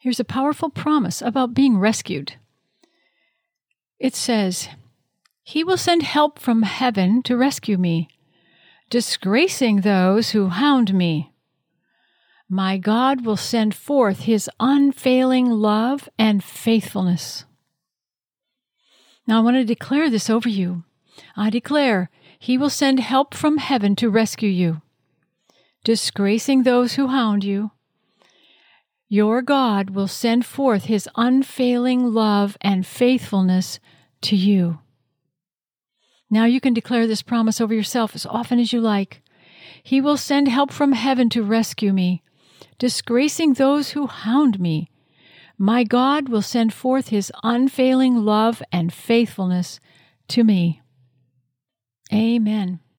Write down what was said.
Here's a powerful promise about being rescued. It says, He will send help from heaven to rescue me, disgracing those who hound me. My God will send forth his unfailing love and faithfulness. Now I want to declare this over you. I declare he will send help from heaven to rescue you, disgracing those who hound you. Your God will send forth his unfailing love and faithfulness to you. Now you can declare this promise over yourself as often as you like. He will send help from heaven to rescue me, disgracing those who hound me. My God will send forth his unfailing love and faithfulness to me. Amen.